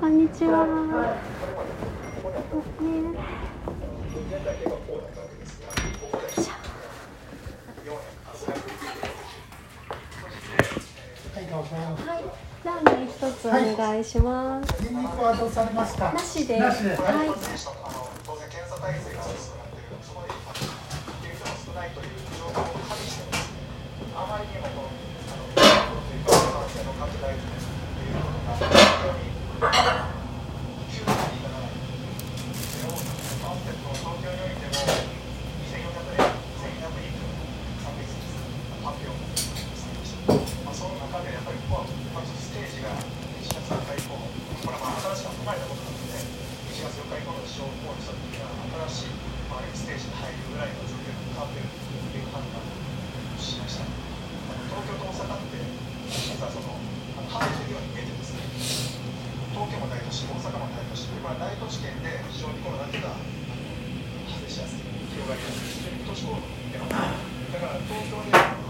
こんにちは。はい、ラーメン一つお願いします。はい、なしで。なしではいだ。から東京で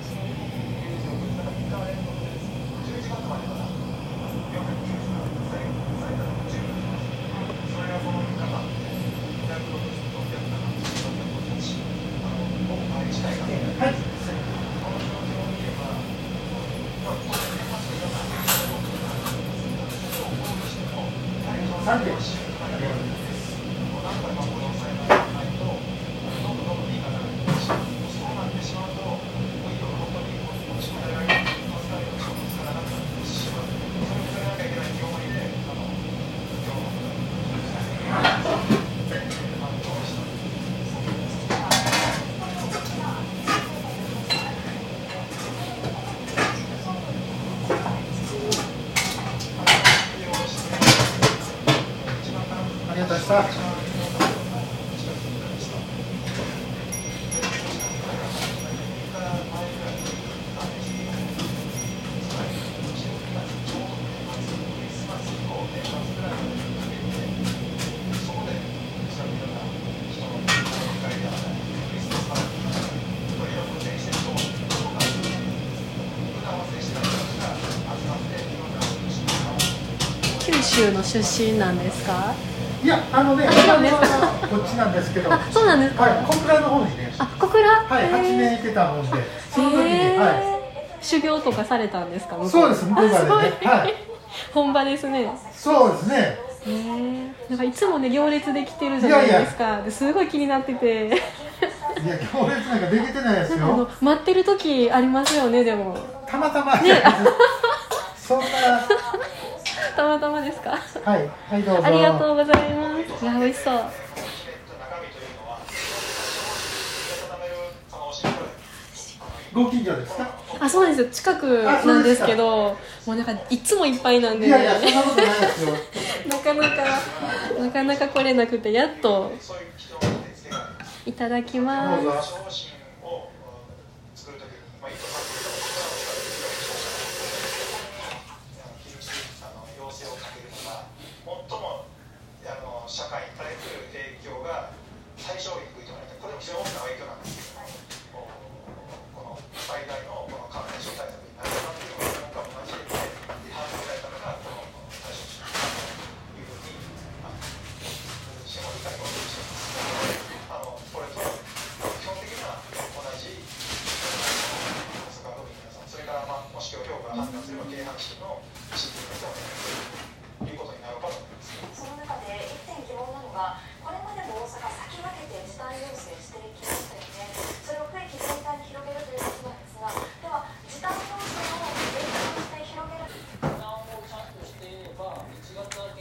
した九州の出身なんですか？や、あのね、こっちなんですけど。そうなんです。はい、小倉の方にね。あ、小倉？はい、八年いてた方で。その時に、はい。修行とかされたんですか。そうです、向はい。本場ですね。そうですね。なんかいつもね行列できてるじゃないですかすごい気になってていや行列なんかできてないですよ待ってる時ありますよねでもたまたまね そんなたまたまですか？はい、はい、どうぞ。ありがとうございます。いや、美味しそう。ご近所ですか？あ、そうです。近くなんですけど、もうなんかいつもいっぱいなんで、ね。いやいやそんなことないですよ。なかなかなかなか来れなくてやっといただきます。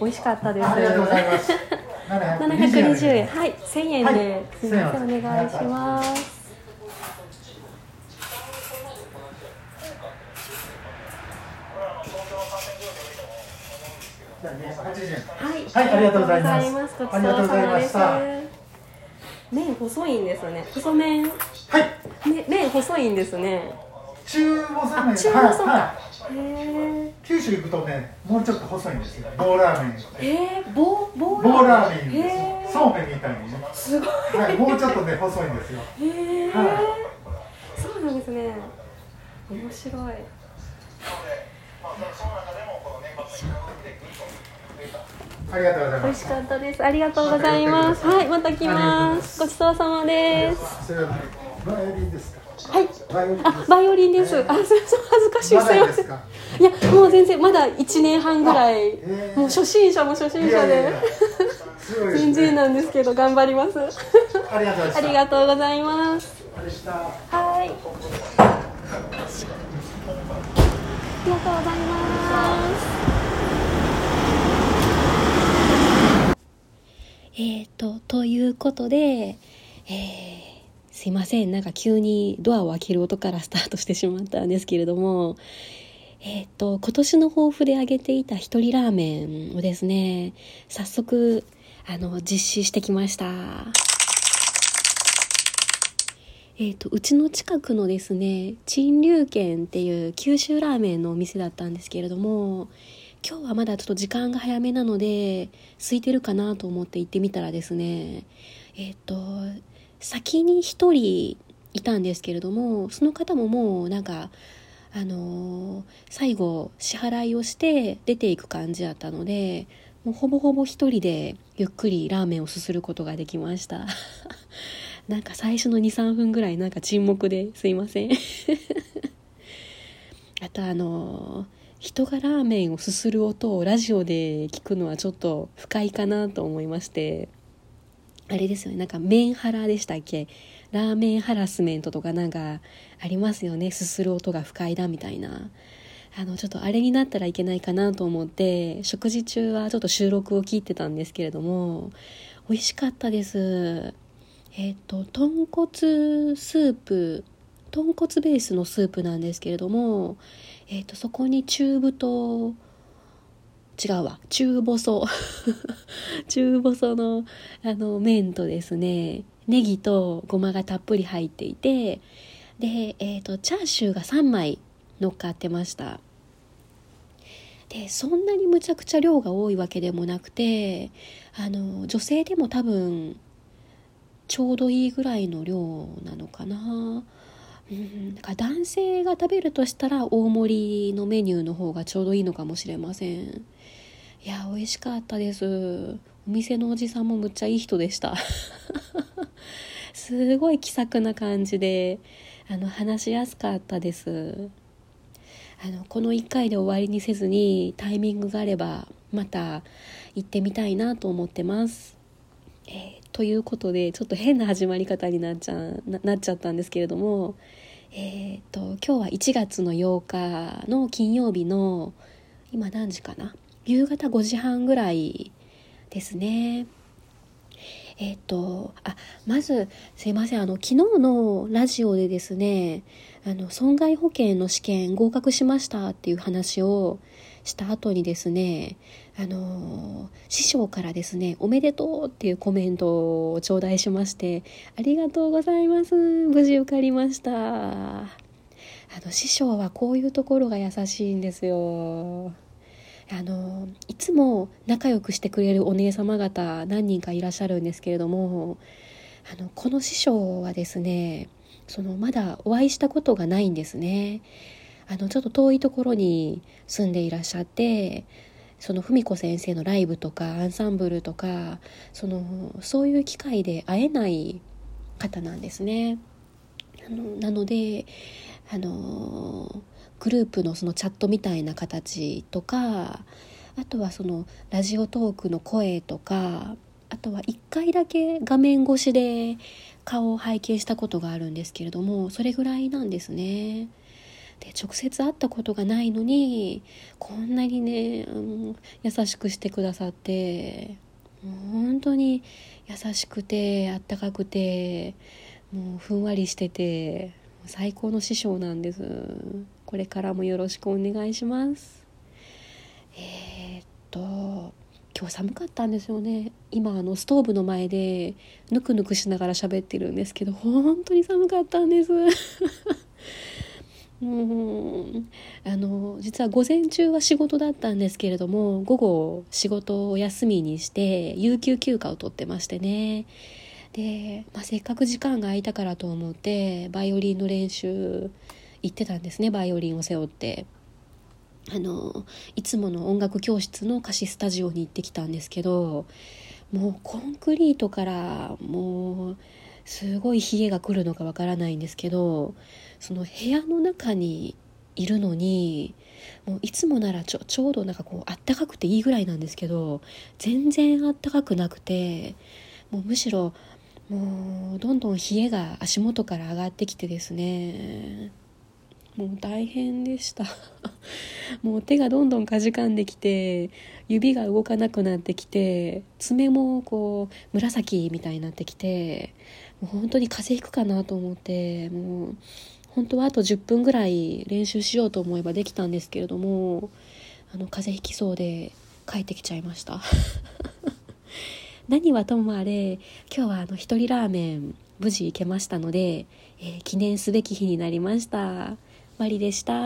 美味しかったです。ありがとうございます。720円はい1000円。で、はいすみません1000円お願いします。はあの東京の感染状況を見ても思うんです。けど、じゃあね、80円。はい、はいありがとうございます。ごちそうさまで。麺細いんですね。細麺、ね、はい。麺細いんですね中細あ麺。中細か、はいはい。へ九州行くとね、もうちょっと細いんですよ。棒ラーメン。えへえ棒棒棒ラーメンへです。えそうめんみたいにね。すごい。はい、もうちょっとね、細いんですよ。へえ、はそうなんですね。面白い。あ、りがとうござい美ます。味しかったです。ありがとうございます。はい。また来ます。ごちそうさまです。はいあバイオリンです、えーあすいません。恥ずかしい。ますだいません。ですか。いやもう全然まだ1年半ぐらい、えーもう初心者も初心者で。いやいやいや。すごいですね。新人なんですけど頑張ります。ありがとうございまあした。りがとうございます。はい。ありがとうございます。えーとということで、えーすいませんなんか急にドアを開ける音からスタートしてしまったんですけれどもえーと今年の抱負で挙げていた一人ラーメンをですね早速あの実施してきました。えー、とうちの近くのですね陳龍軒っていう九州ラーメンのお店だったんですけれども今日はまだちょっと時間が早めなので空いてるかなと思って行ってみたらですねえっ、と先に1人いたんですけれどもその方ももうなんかあのー最後支払いをして出ていく感じだったのでもうほぼほぼ一人でゆっくりラーメンをすすることができました。なんか最初の23分ぐらいなんか沈黙ですいません。あとあの人がラーメンをすする音をラジオで聞くのはちょっと不快かなと思いまして。あれですよね。なんかメンハラでしたっけ？ラーメンハラスメントとかなんかありますよね。すする音が不快だみたいな。あのちょっとあれになったらいけないかなと思って食事中はちょっと収録を聞いてたんですけれども美味しかったです。えっ、と豚骨スープ豚骨ベースのスープなんですけれども、えっとそこに中太違うわ。中細。中細のあの麺とですねネギとごまがたっぷり入っていてで、えー、とチャーシューが3枚乗っかってました。でそんなにむちゃくちゃ量が多いわけでもなくてあの女性でも多分ちょうどいいぐらいの量なのかな。うんだから男性が食べるとしたら大盛りのメニューの方がちょうどいいのかもしれません。いや美味しかったです。お店のおじさんもむっちゃいい人でした。すごい気さくな感じであの話しやすかったです。あのこの1回で終わりにせずにタイミングがあればまた行ってみたいなと思ってます。えーということでちょっと変な始まり方になっちゃななっちゃったんですけれども、えー、と今日は1月の8日の金曜日の今何時かな？夕方5時半ぐらいですね。えっ、とあまずすいません。あの昨日のラジオでですねあの損害保険の試験合格しましたっていう話をした後にですねあの師匠からですね「おめでとう」っていうコメントを頂戴しまして「ありがとうございます。無事受かりました」あの師匠はこういうところが優しいんですよ。あのいつも仲良くしてくれるお姉様方何人かいらっしゃるんですけれどもあのこの師匠はですねそのまだお会いしたことがないんですねあのちょっと遠いところに住んでいらっしゃってその文子先生のライブとかアンサンブルとかそのそういう機会で会えない方なんですね。あのなのであのグループのそのチャットみたいな形とかあとはそのラジオトークの声とかあとは1回だけ画面越しで顔を拝見したことがあるんですけれどもそれぐらいなんですね。で直接会ったことがないのにこんなにねあの優しくしてくださって本当に優しくてあったかくてもうふんわりしてて最高の師匠なんです。これからもよろしくお願いします。えー、っと今日寒かったんですよね。今あのストーブの前でぬくぬくしながら喋ってるんですけど本当に寒かったんです。うんあの実は午前中は仕事だったんですけれども午後仕事を休みにして有給休暇を取ってましてね。で、まあ、せっかく時間が空いたからと思ってバイオリンの練習行ってたんですねバイオリンを背負って。あのいつもの音楽教室の貸しスタジオに行ってきたんですけどもうコンクリートからもうすごい冷えが来るのかわからないんですけどその部屋の中にいるのにもういつもならちょちょうどなんかこうあったかくていいぐらいなんですけど全然あったかくなくてもうむしろもうどんどん冷えが足元から上がってきてですね。もう大変でした。もう手がどんどんかじかんできて指が動かなくなってきて爪もこう紫みたいになってきてもう本当に風邪ひくかなと思ってもう本当はあと10分ぐらい練習しようと思えばできたんですけれどもあの風邪ひきそうで帰ってきちゃいました。何はともあれ今日はあの一人ラーメン無事行けましたので、えー記念すべき日になりました。マリでした。